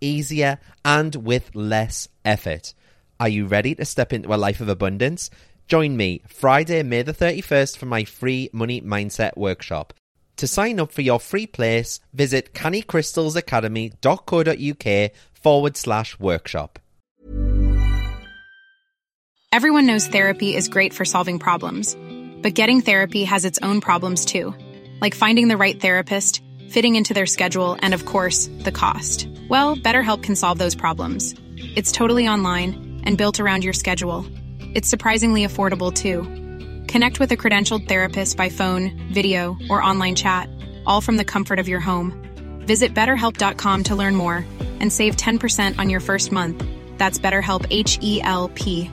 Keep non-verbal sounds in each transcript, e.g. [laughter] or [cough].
easier, and with less effort. Are you ready to step into a life of abundance? Join me Friday, May the 31st for my free Money Mindset Workshop. To sign up for your free place, visit cannycrystalsacademy.co.uk forward slash workshop. Everyone knows therapy is great for solving problems, but getting therapy has its own problems too, like finding the right therapist, fitting into their schedule, and of course, the cost. Well, BetterHelp can solve those problems. It's totally online and built around your schedule. It's surprisingly affordable too. Connect with a credentialed therapist by phone, video, or online chat, all from the comfort of your home. Visit betterhelp.com to learn more and save 10% on your first month. That's BetterHelp H E L P.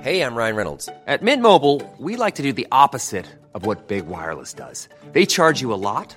Hey, I'm Ryan Reynolds. At Mint Mobile, we like to do the opposite of what Big Wireless does. They charge you a lot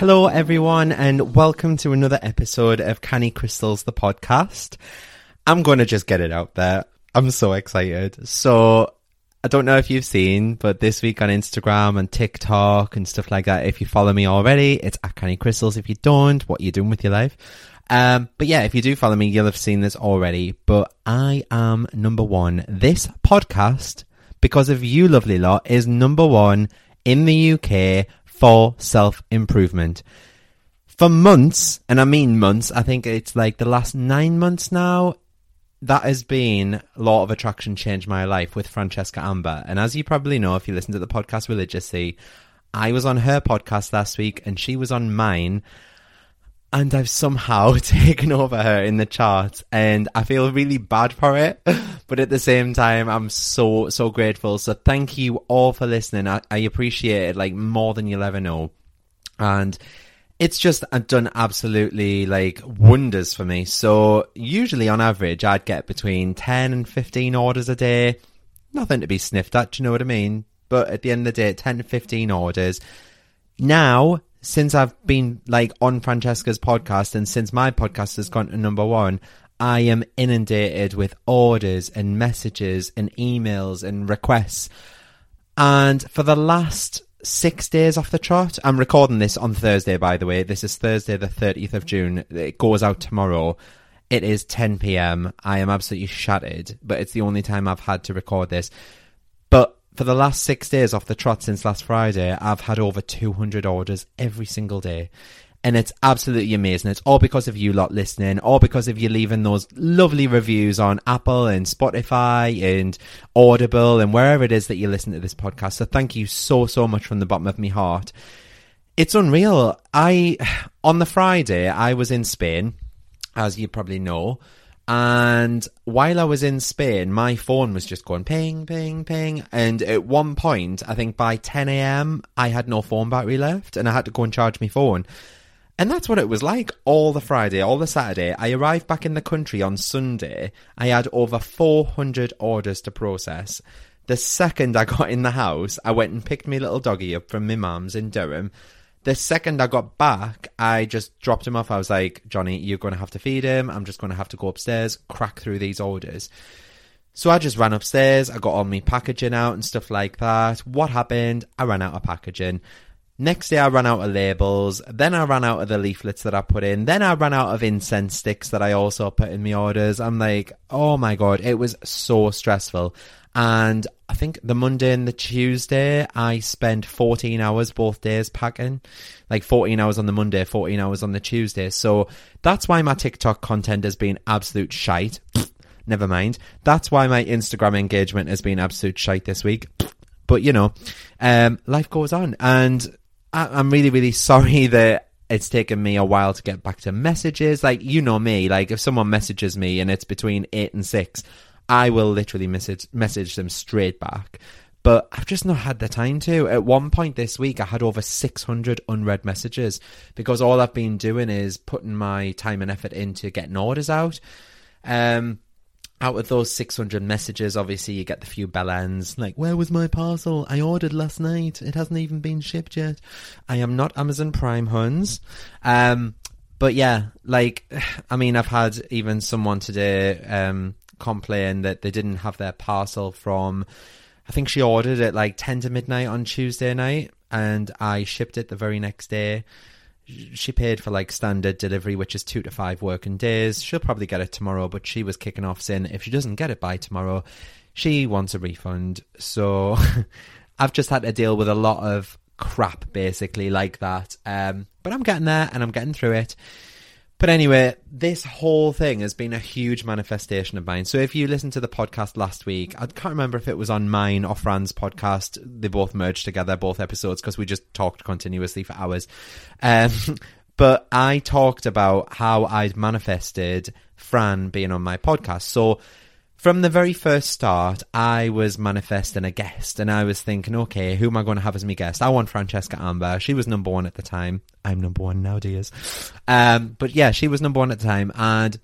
Hello, everyone, and welcome to another episode of Canny Crystals, the podcast. I'm going to just get it out there. I'm so excited. So, I don't know if you've seen, but this week on Instagram and TikTok and stuff like that, if you follow me already, it's at Canny Crystals. If you don't, what are you doing with your life? Um, but yeah, if you do follow me, you'll have seen this already. But I am number one. This podcast, because of you, lovely lot, is number one in the UK for self improvement. For months, and I mean months, I think it's like the last nine months now, that has been Law of Attraction Changed My Life with Francesca Amber. And as you probably know, if you listen to the podcast religiously, I was on her podcast last week and she was on mine. And I've somehow [laughs] taken over her in the charts and I feel really bad for it. [laughs] But at the same time, I'm so, so grateful. So thank you all for listening. I, I appreciate it like more than you'll ever know. And it's just uh, done absolutely like wonders for me. So usually on average, I'd get between 10 and 15 orders a day. Nothing to be sniffed at, do you know what I mean? But at the end of the day, 10 to 15 orders. Now, since I've been like on Francesca's podcast and since my podcast has gone to number one, I am inundated with orders and messages and emails and requests. And for the last six days off the trot, I'm recording this on Thursday, by the way. This is Thursday, the 30th of June. It goes out tomorrow. It is 10 pm. I am absolutely shattered, but it's the only time I've had to record this. But for the last six days off the trot since last Friday, I've had over 200 orders every single day. And it's absolutely amazing. It's all because of you lot listening, all because of you leaving those lovely reviews on Apple and Spotify and Audible and wherever it is that you listen to this podcast. So thank you so, so much from the bottom of my heart. It's unreal. I, on the Friday, I was in Spain, as you probably know. And while I was in Spain, my phone was just going ping, ping, ping. And at one point, I think by 10 a.m., I had no phone battery left and I had to go and charge my phone. And that's what it was like all the Friday, all the Saturday. I arrived back in the country on Sunday. I had over 400 orders to process. The second I got in the house, I went and picked my little doggy up from my mum's in Durham the second I got back, I just dropped him off. I was like, Johnny, you're going to have to feed him. I'm just going to have to go upstairs, crack through these orders. So I just ran upstairs. I got all my packaging out and stuff like that. What happened? I ran out of packaging. Next day, I ran out of labels. Then I ran out of the leaflets that I put in. Then I ran out of incense sticks that I also put in my orders. I'm like, oh my God, it was so stressful. And I think the Monday and the Tuesday, I spent 14 hours both days packing. Like 14 hours on the Monday, 14 hours on the Tuesday. So that's why my TikTok content has been absolute shite. [sniffs] Never mind. That's why my Instagram engagement has been absolute shite this week. [sniffs] But you know, um, life goes on. And I- I'm really, really sorry [laughs] that it's taken me a while to get back to messages. Like, you know me, like if someone messages me and it's between eight and six, I will literally message message them straight back. But I've just not had the time to. At one point this week, I had over 600 unread messages because all I've been doing is putting my time and effort into getting orders out. Um, out of those 600 messages, obviously you get the few bell ends, like, where was my parcel? I ordered last night. It hasn't even been shipped yet. I am not Amazon Prime Huns. Um, but yeah, like, [sighs] I mean, I've had even someone today, um, complain that they didn't have their parcel from I think she ordered it like 10 to midnight on Tuesday night and I shipped it the very next day. She paid for like standard delivery, which is two to five working days. She'll probably get it tomorrow, but she was kicking off saying if she doesn't get it by tomorrow, she wants a refund. So [laughs] I've just had to deal with a lot of crap basically like that. Um, but I'm getting there and I'm getting through it. But anyway, this whole thing has been a huge manifestation of mine. So if you listened to the podcast last week, I can't remember if it was on mine or Fran's podcast. They both merged together, both episodes, because we just talked continuously for hours. Um, [laughs] but I talked about how I'd manifested Fran being on my podcast. So from the very first start, I was manifesting a guest and I was thinking, okay, who am I going to have as my guest? I want Francesca Amber. She was number one at the time. I'm number one now, dears. Um, but yeah, she was number one at the time. And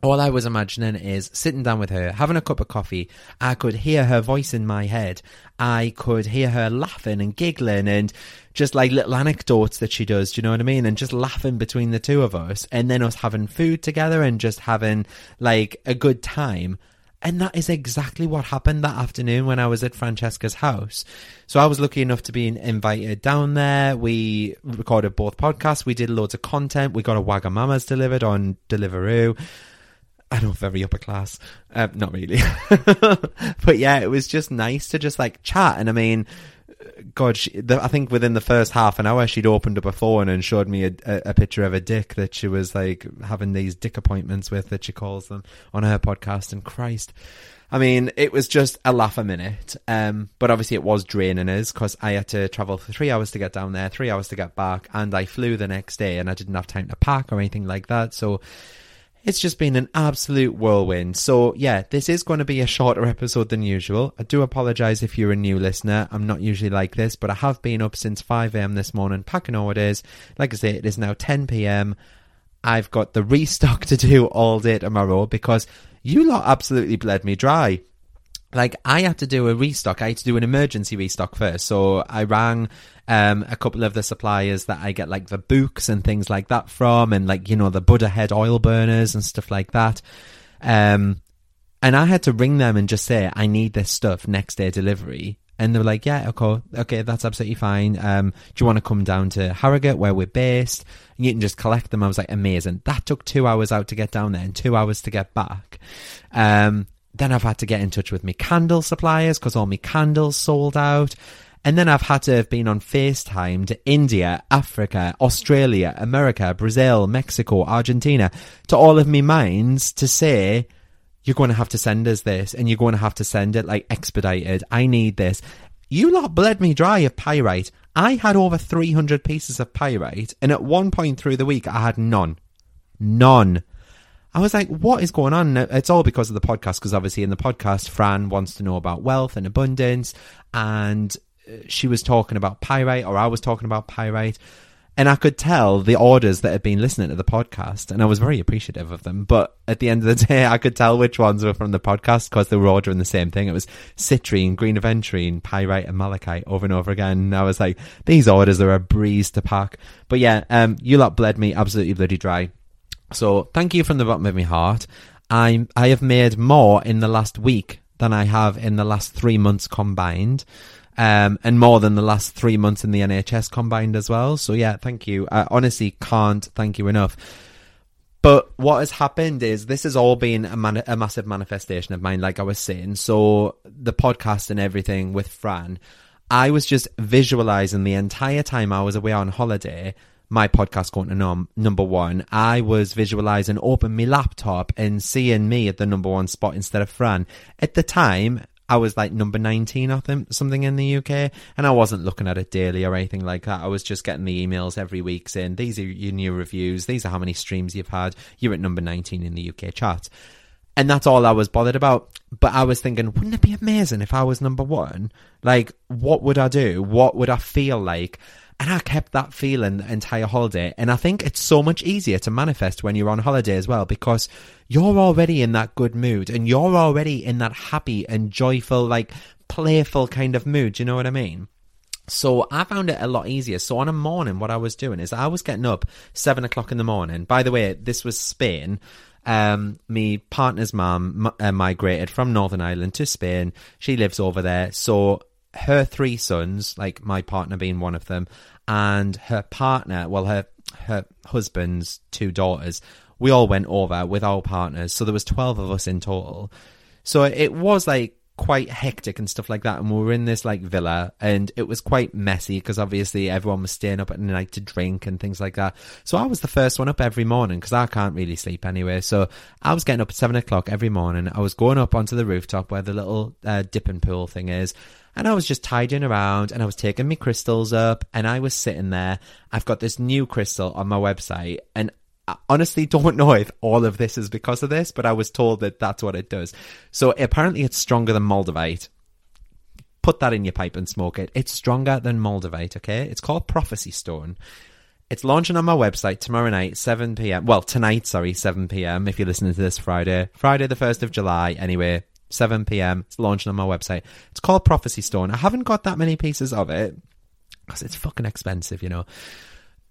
all I was imagining is sitting down with her, having a cup of coffee. I could hear her voice in my head. I could hear her laughing and giggling and just like little anecdotes that she does. Do you know what I mean? And just laughing between the two of us. And then us having food together and just having like a good time. And that is exactly what happened that afternoon when I was at Francesca's house. So I was lucky enough to be invited down there. We recorded both podcasts. We did loads of content. We got a Wagamamas delivered on Deliveroo. I know, very upper class. Uh, not really. [laughs] but yeah, it was just nice to just like chat. And I mean, God, she, the, I think within the first half an hour, she'd opened up a phone and showed me a, a, a, picture of a dick that she was like having these dick appointments with, that she calls them on her podcast. And Christ, I mean, it was just a laugh a minute. Um, but obviously, it was draining us because I had to travel for three hours to get down there, three hours to get back, and I flew the next day, and I didn't have time to pack or anything like that. So It's just been an absolute whirlwind. So, yeah, this is going to be a shorter episode than usual. I do apologise if you're a new listener. I'm not usually like this, but I have been up since 5am this morning packing orders. Like I say, it is now 10pm. I've got the restock [laughs] to do all day tomorrow because you lot absolutely bled me dry like I had to do a restock. I had to do an emergency restock first. So I rang um, a couple of the suppliers that I get like the books and things like that from, and like you know the Buddha head oil burners and stuff like that. Um, and I had to ring them and just say I need this stuff next day delivery. And they were like, "Yeah, okay, okay, that's absolutely fine. Um, do you want to come down to Harrogate where we're based? And you can just collect them." I was like, "Amazing!" That took two hours out to get down there and two hours to get back. Um, then I've had to get in touch with my candle suppliers because all my candles sold out. And then I've had to have been on FaceTime to India, Africa, Australia, America, Brazil, Mexico, Argentina, to all of me minds to say, you're going to have to send us this and you're going to have to send it like expedited. I need this. You lot bled me dry of pyrite. I had over 300 pieces of pyrite, and at one point through the week, I had none. None. I was like, what is going on? It's all because of the podcast, because obviously in the podcast, Fran wants to know about wealth and abundance, and uh, she was talking about pyrite, or I was talking about pyrite. And I could tell the orders that had been listening to the podcast, and I was very appreciative of them. But at the end of the [laughs] day, I could tell which ones were from the podcast because they were ordering the same thing. It was citrine, green aventurine, pyrite, and malachite over and over again. And I was like, these orders are a breeze to pack. But yeah, um, you lot bled me absolutely bloody dry. So thank you from the bottom of my heart. I I have made more in the last week than I have in the last three months combined. Um, and more than the last three months in the NHS combined as well. So yeah, thank you. I honestly can't thank you enough. But what has happened is this has all been a, man- a massive manifestation of mine, like I was saying. So the podcast and everything with Fran, I was just visualizing the entire time I was away on holiday my podcast going to num- number one, I was visualizing open my laptop and seeing me at the number one spot instead of Fran. At the time, I was like number 19 or think, something in the UK, and I wasn't looking at it daily or anything like that. I was just getting the emails every week saying, These are your new reviews, these are how many streams you've had, you're at number 19 in the UK chart. And that's all I was bothered about. But I was thinking, wouldn't it be amazing if I was number one? Like, what would I do? What would I feel like? And I kept that feeling the entire holiday. And I think it's so much easier to manifest when you're on holiday as well because you're already in that good mood and you're already in that happy and joyful, like playful kind of mood. You know what I mean? So I found it a lot easier. So on a morning, what I was doing is I was getting up seven o'clock in the morning. By the way, this was Spain. Um, me partner's mum uh, migrated from Northern Ireland to Spain. She lives over there. So her three sons, like my partner being one of them, and her partner, well, her her husband's two daughters, we all went over with our partners. So there was twelve of us in total. So it was like quite hectic and stuff like that. And we were in this like villa and it was quite messy because obviously everyone was staying up at night to drink and things like that. So I was the first one up every morning because I can't really sleep anyway. So I was getting up at seven o'clock every morning. I was going up onto the rooftop where the little uh, dipping pool thing is. And I was just tidying around and I was taking my crystals up and I was sitting there. I've got this new crystal on my website and Honestly don't know if all of this is because of this, but I was told that that's what it does. So apparently it's stronger than Moldavite. Put that in your pipe and smoke it. It's stronger than Moldavite, okay? It's called Prophecy Stone. It's launching on my website tomorrow night, 7 p.m. Well, tonight, sorry, 7 p.m. if you're listening to this Friday. Friday, the 1st of July, anyway. 7 p.m. It's launching on my website. It's called Prophecy Stone. I haven't got that many pieces of it because it's fucking expensive, you know.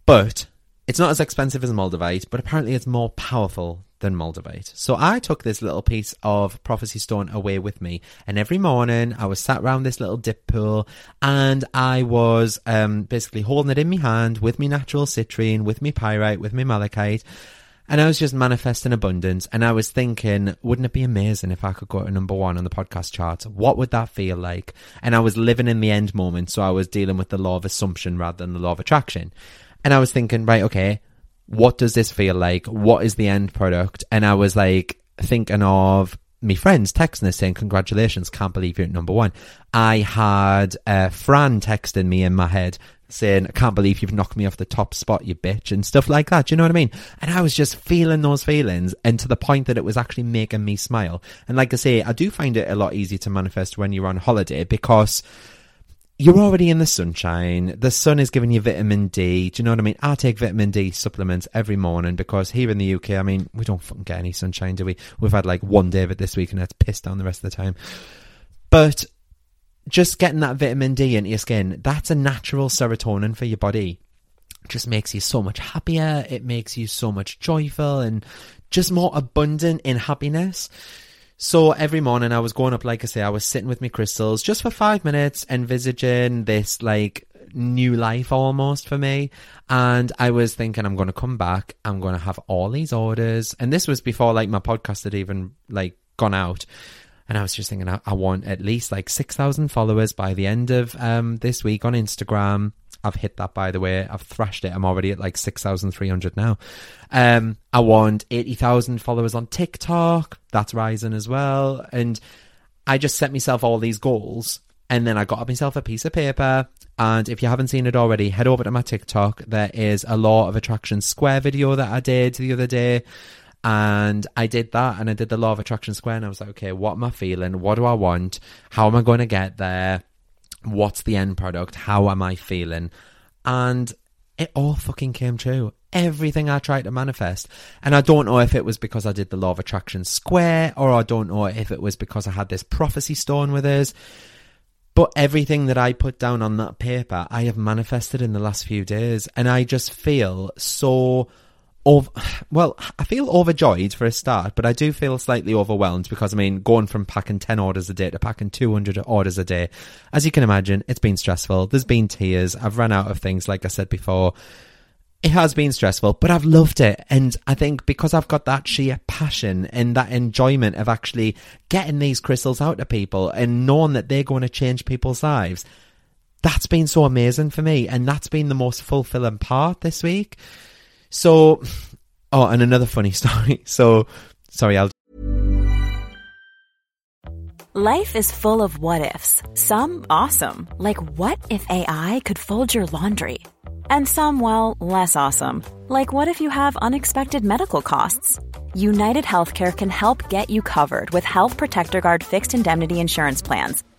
But it's not as expensive as Moldavite, but apparently it's more powerful than Moldavite. So I took this little piece of Prophecy Stone away with me, and every morning I was sat around this little dip pool, and I was um, basically holding it in my hand with me natural citrine, with me pyrite, with me malachite, and I was just manifesting abundance. And I was thinking, wouldn't it be amazing if I could go to number one on the podcast charts? What would that feel like? And I was living in the end moment. So I was dealing with the law of assumption rather than the law of attraction. And I was thinking, right, okay, what does this feel like? What is the end product? And I was like thinking of me friends texting us saying, Congratulations, can't believe you're at number one. I had uh, Fran texting me in my head, saying, I can't believe you've knocked me off the top spot, you bitch, and stuff like that. Do you know what I mean? And I was just feeling those feelings and to the point that it was actually making me smile. And like I say, I do find it a lot easier to manifest when you're on holiday because you're already in the sunshine. The sun is giving you vitamin D. Do you know what I mean? I take vitamin D supplements every morning because here in the UK, I mean, we don't fucking get any sunshine, do we? We've had like one day of it this week and that's pissed down the rest of the time. But just getting that vitamin D into your skin, that's a natural serotonin for your body. Just makes you so much happier. It makes you so much joyful and just more abundant in happiness. So every morning I was going up, like I say, I was sitting with my crystals just for five minutes, envisaging this like new life almost for me. And I was thinking, I'm going to come back. I'm going to have all these orders. And this was before like my podcast had even like gone out. And I was just thinking, I, I want at least like 6,000 followers by the end of um, this week on Instagram. I've hit that, by the way. I've thrashed it. I'm already at like 6,300 now. Um, I want 80,000 followers on TikTok. That's rising as well. And I just set myself all these goals. And then I got myself a piece of paper. And if you haven't seen it already, head over to my TikTok. There is a Law of Attraction Square video that I did the other day. And I did that and I did the Law of Attraction Square. And I was like, okay, what am I feeling? What do I want? How am I going to get there? What's the end product? How am I feeling? And it all fucking came true. Everything I tried to manifest. And I don't know if it was because I did the Law of Attraction Square or I don't know if it was because I had this prophecy stone with us. But everything that I put down on that paper, I have manifested in the last few days. And I just feel so over, [sighs] well, I feel overjoyed for a start, but I do feel slightly overwhelmed because, I mean, going from packing 10 orders a day to packing 200 orders a day, as you can imagine, it's been stressful. There's been tears. I've run out of things, like I said before. It has been stressful, but I've loved it. And I think because I've got that sheer passion and that enjoyment of actually getting these crystals out to people and knowing that they're going to change people's lives, that's been so amazing for me. And that's been the most fulfilling part this week. So, oh, and another funny [laughs] story. So, sorry, I'll. Life is full of what ifs. Some awesome, like what if AI could fold your laundry? And some, well, less awesome, like what if you have unexpected medical costs? United Healthcare can help get you covered with Health Protector Guard fixed indemnity insurance plans.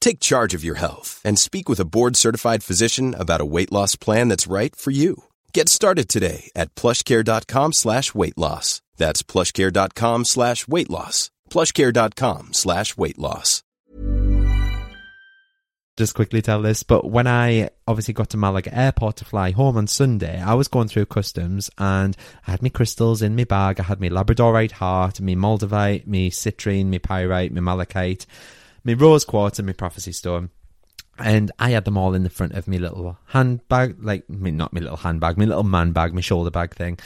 Take charge of your health and speak with a board-certified physician about a weight loss plan that's right for you. Get started today at plushcare.com slash weight loss. That's plushcare.com slash weight loss. plushcare.com slash weight loss. Just quickly tell this, but when I obviously got to Malaga Airport to fly home on Sunday, I was going through customs and I had my crystals in my bag. I had my Labradorite heart, my Moldavite, my citrine, my pyrite, my malachite my rose quartz and my prophecy stone. And I had them all in the front of my little handbag, like, me, not my little handbag, my little man bag, my shoulder bag thing.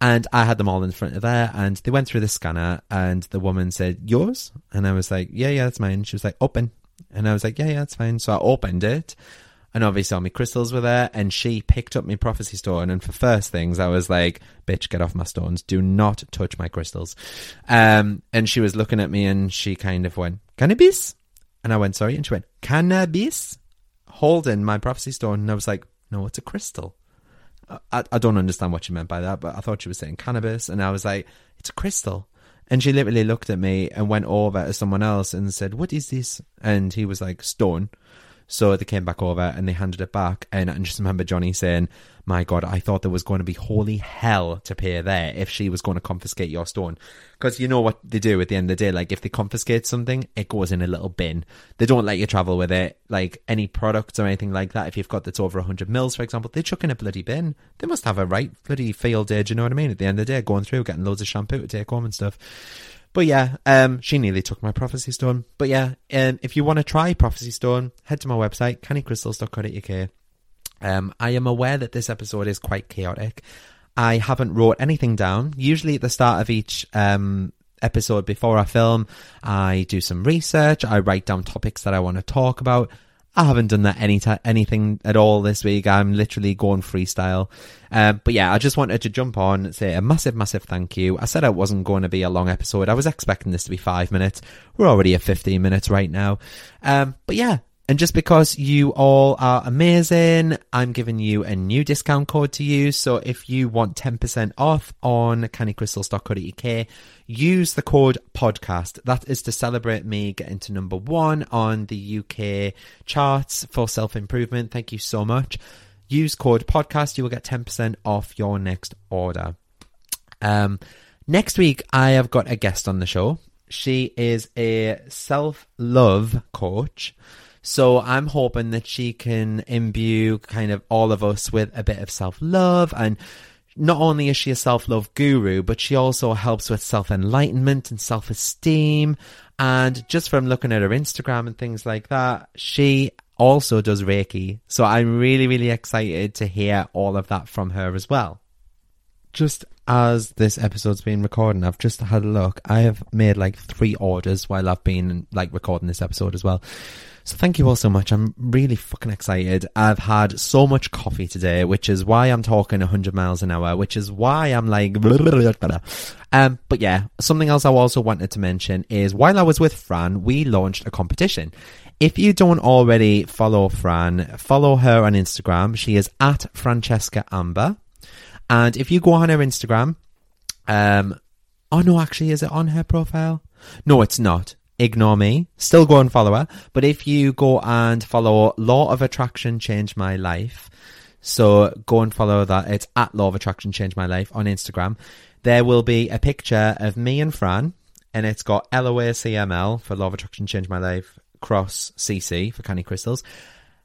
And I had them all in front of there, and they went through the scanner, and the woman said, Yours? And I was like, Yeah, yeah, that's mine. She was like, Open. And I was like, Yeah, yeah, that's fine. So I opened it, and obviously all my crystals were there, and she picked up my prophecy stone. And for first things, I was like, "Bitch, get off my stones! Do not touch my crystals." Um, and she was looking at me, and she kind of went, "Cannabis," and I went, "Sorry," and she went, "Cannabis," holding my prophecy stone, and I was like, "No, it's a crystal." I, I don't understand what she meant by that, but I thought she was saying cannabis, and I was like, "It's a crystal." And she literally looked at me and went over to someone else and said, "What is this?" And he was like, "Stone." So they came back over and they handed it back. And I just remember Johnny saying, My God, I thought there was going to be holy hell to pay there if she was going to confiscate your stone. Because you know what they do at the end of the day? Like, if they confiscate something, it goes in a little bin. They don't let you travel with it. Like, any products or anything like that, if you've got that's over 100 mils, for example, they chuck in a bloody bin. They must have a right bloody field day, do you know what I mean? At the end of the day, going through, getting loads of shampoo to take home and stuff. But yeah, um, she nearly took my Prophecy Stone. But yeah, um, if you want to try Prophecy Stone, head to my website, cannycrystals.co.uk. Um, I am aware that this episode is quite chaotic. I haven't wrote anything down. Usually at the start of each um, episode before I film, I do some research. I write down topics that I want to talk about. I haven't done that any t- anything at all this week. I'm literally going freestyle. Um, but yeah, I just wanted to jump on say a massive, massive thank you. I said I wasn't going to be a long episode. I was expecting this to be five minutes. We're already at 15 minutes right now. Um, but yeah, and just because you all are amazing, I'm giving you a new discount code to use. So if you want 10% off on cannycrystals.co.uk, use the code podcast. That is to celebrate me getting to number one on the UK charts for self improvement. Thank you so much. Use code podcast. You will get 10% off your next order. Um, next week, I have got a guest on the show. She is a self love coach. So I'm hoping that she can imbue kind of all of us with a bit of self love. And not only is she a self love guru, but she also helps with self enlightenment and self esteem. And just from looking at her Instagram and things like that, she also does Reiki. So I'm really, really excited to hear all of that from her as well. Just as this episode's been recording, I've just had a look. I have made like three orders while I've been like recording this episode as well. So thank you all so much. I'm really fucking excited. I've had so much coffee today, which is why I'm talking 100 miles an hour, which is why I'm like, um, but yeah, something else I also wanted to mention is while I was with Fran, we launched a competition. If you don't already follow Fran, follow her on Instagram. She is at Francesca Amber. And if you go on her Instagram, um, oh no, actually, is it on her profile? No, it's not ignore me. Still go and follow her. But if you go and follow Law of Attraction Change My Life, so go and follow that. It's at Law of Attraction Change My Life on Instagram. There will be a picture of me and Fran, and it's got LOACML for Law of Attraction Change My Life, cross CC for Canny Crystals.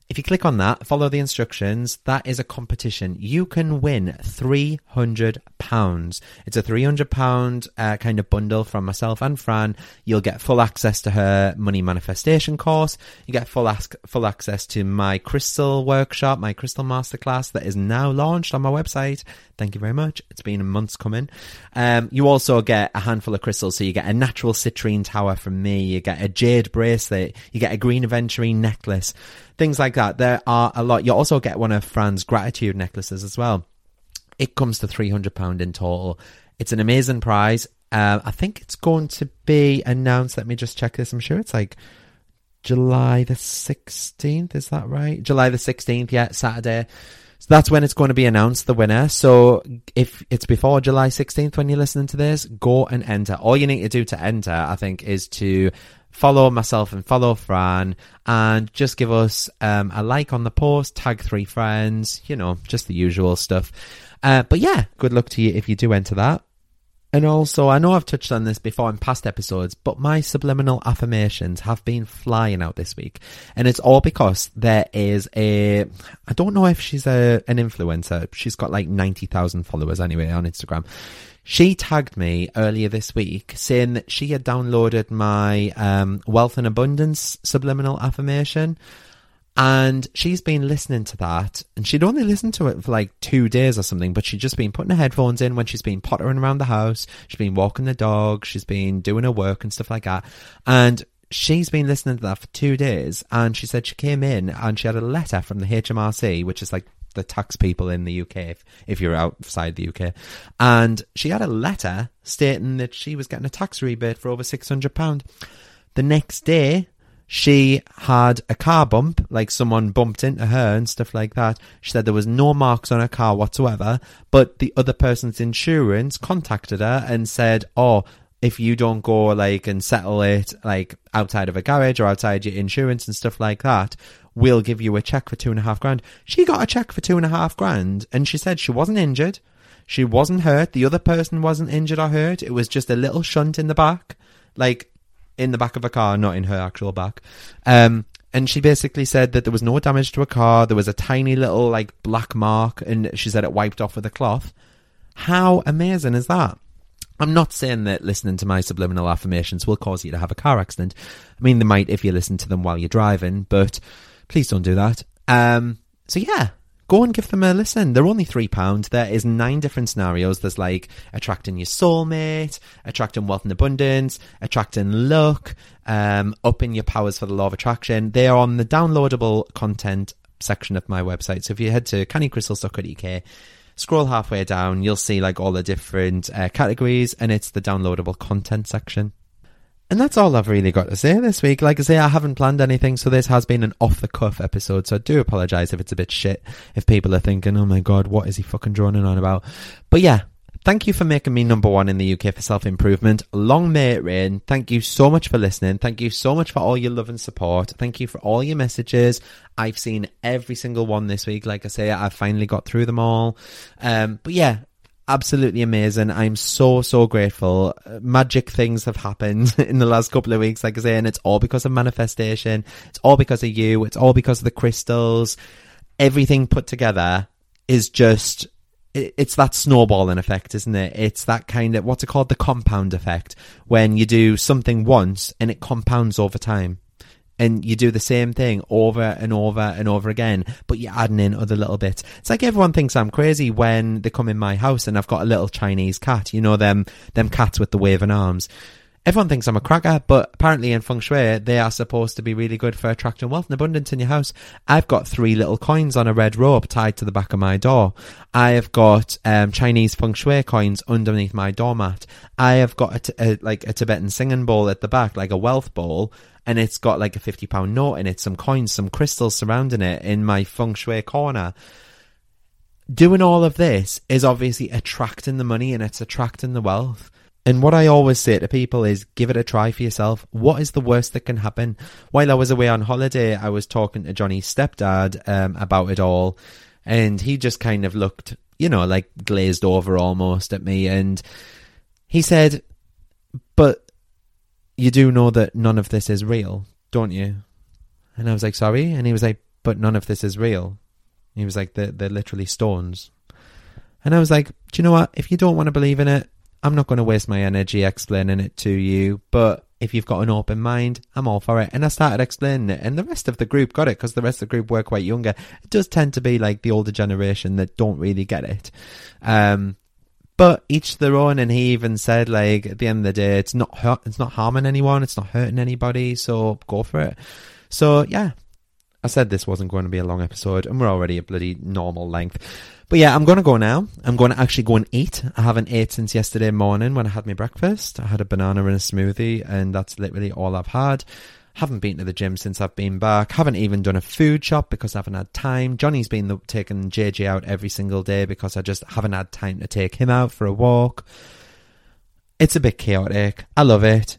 If you click on that, follow the instructions, that is a competition. You can win £300. It's a £300 uh, kind of bundle from myself and Fran. You'll get full access to her money manifestation course. You get full, ask, full access to my crystal workshop, my crystal masterclass that is now launched on my website. Thank you very much. It's been months coming. Um, you also get a handful of crystals. So you get a natural citrine tower from me. You get a jade bracelet. You get a green aventurine necklace things like that. There are a lot. You also get one of Fran's gratitude necklaces as well. It comes to £300 in total. It's an amazing prize. Uh, I think it's going to be announced. Let me just check this. I'm sure it's like July the 16th. Is that right? July the 16th, yeah, Saturday. So that's when it's going to be announced, the winner. So if it's before July 16th when you're listening to this, go and enter. All you need to do to enter, I think, is to follow myself and follow Fran and just give us um, a like on the post, tag three friends, you know, just the usual stuff. Uh, but yeah, good luck to you if you do enter that. And also, I know I've touched on this before in past episodes, but my subliminal affirmations have been flying out this week. And it's all because there is a, I don't know if she's a, an influencer. She's got like 90,000 followers anyway on Instagram. She tagged me earlier this week saying that she had downloaded my um, Wealth and Abundance subliminal affirmation. And she's been listening to that, and she'd only listened to it for like two days or something, but she'd just been putting her headphones in when she's been pottering around the house. She's been walking the dog, she's been doing her work and stuff like that. And she's been listening to that for two days, and she said she came in and she had a letter from the HMRC, which is like the tax people in the UK if, if you're outside the UK. And she had a letter stating that she was getting a tax rebate for over £600. The next day, she had a car bump, like someone bumped into her and stuff like that. She said there was no marks on her car whatsoever, but the other person's insurance contacted her and said, Oh, if you don't go like and settle it like outside of a garage or outside your insurance and stuff like that, we'll give you a check for two and a half grand. She got a check for two and a half grand and she said she wasn't injured. She wasn't hurt. The other person wasn't injured or hurt. It was just a little shunt in the back, like in the back of a car, not in her actual back. Um, and she basically said that there was no damage to a car. There was a tiny little like black mark, and she said it wiped off with a cloth. How amazing is that? I'm not saying that listening to my subliminal affirmations will cause you to have a car accident. I mean, they might if you listen to them while you're driving, but Please don't do that. Um, so yeah, go and give them a listen. They're only £3. There is nine different scenarios. There's like attracting your soulmate, attracting wealth and abundance, attracting luck, um, upping your powers for the law of attraction. They are on the downloadable content section of my website. So if you head to cannycrystals.co.uk, scroll halfway down, you'll see like all the different uh, categories and it's the downloadable content section. And that's all I've really got to say this week. Like I say, I haven't planned anything, so this has been an off the cuff episode. So I do apologise if it's a bit shit, if people are thinking, oh my god, what is he fucking droning on about? But yeah, thank you for making me number one in the UK for self improvement. Long may it rain. Thank you so much for listening. Thank you so much for all your love and support. Thank you for all your messages. I've seen every single one this week. Like I say, I finally got through them all. Um, but yeah, absolutely amazing. I'm so, so grateful. Magic things have happened [laughs] in the last couple of weeks, like I say, and it's all because of manifestation. It's all because of you. It's all because of the crystals. Everything put together is just, it's that snowballing effect, isn't it? It's that kind of, what's it called? The compound effect. When you do something once and it compounds over time and you do the same thing over and over and over again, but you're adding in other little bits. It's like everyone thinks I'm crazy when they come in my house and I've got a little Chinese cat. You know them them cats with the waving arms. Everyone thinks I'm a cracker, but apparently in feng shui, they are supposed to be really good for attracting wealth and abundance in your house. I've got three little coins on a red rope tied to the back of my door. I have got um, Chinese feng shui coins underneath my doormat. I have got a t- a, like a Tibetan singing bowl at the back, like a wealth bowl, and it's got like a fifty pound note in it, some coins, some crystals surrounding it in my feng shui corner doing all of this is obviously attracting the money and it's attracting the wealth. And what I always say to people is give it a try for yourself. What is the worst that can happen? While I was away on holiday, I was talking to Johnny's stepdad um, about it all, and he just kind of looked, you know, like glazed over almost at me. And he said, But you do know that none of this is real, don't you? And I was like, Sorry? And he was like, But none of this is real. He was like, They're, they're literally stones. And I was like, Do you know what? If you don't want to believe in it, I'm not going to waste my energy explaining it to you, but if you've got an open mind, I'm all for it. And I started explaining it, and the rest of the group got it because the rest of the group were quite younger. It does tend to be like the older generation that don't really get it. Um, but each their own, and he even said, like at the end of the day, it's not hurt, it's not harming anyone, it's not hurting anybody, so go for it. So yeah, I said this wasn't going to be a long episode, and we're already a bloody normal length. But yeah, I'm going to go now. I'm going to actually go and eat. I haven't ate since yesterday morning when I had my breakfast. I had a banana and a smoothie, and that's literally all I've had. Haven't been to the gym since I've been back. Haven't even done a food shop because I haven't had time. Johnny's been the, taking JJ out every single day because I just haven't had time to take him out for a walk. It's a bit chaotic. I love it.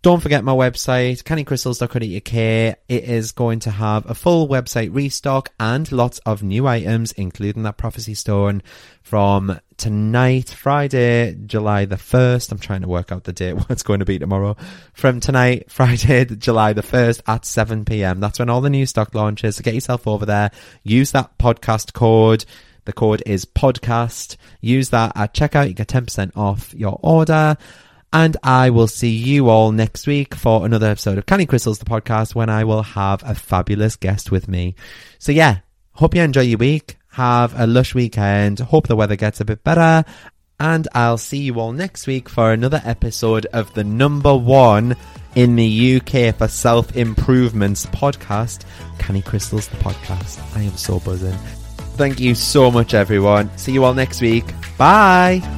Don't forget my website, cannycrystals.co.uk. It is going to have a full website restock and lots of new items, including that prophecy stone from tonight, Friday, July the 1st. I'm trying to work out the date, [laughs] what it's going to be tomorrow. From tonight, [laughs] Friday, July the 1st at 7 pm. That's when all the new stock launches. So get yourself over there. Use that podcast code. The code is podcast. Use that at checkout. You get 10% off your order. And I will see you all next week for another episode of Canny Crystals, the podcast, when I will have a fabulous guest with me. So yeah, hope you enjoy your week. Have a lush weekend. Hope the weather gets a bit better. And I'll see you all next week for another episode of the number one in the UK for self improvements podcast, Canny Crystals, the podcast. I am so buzzing. Thank you so much, everyone. See you all next week. Bye.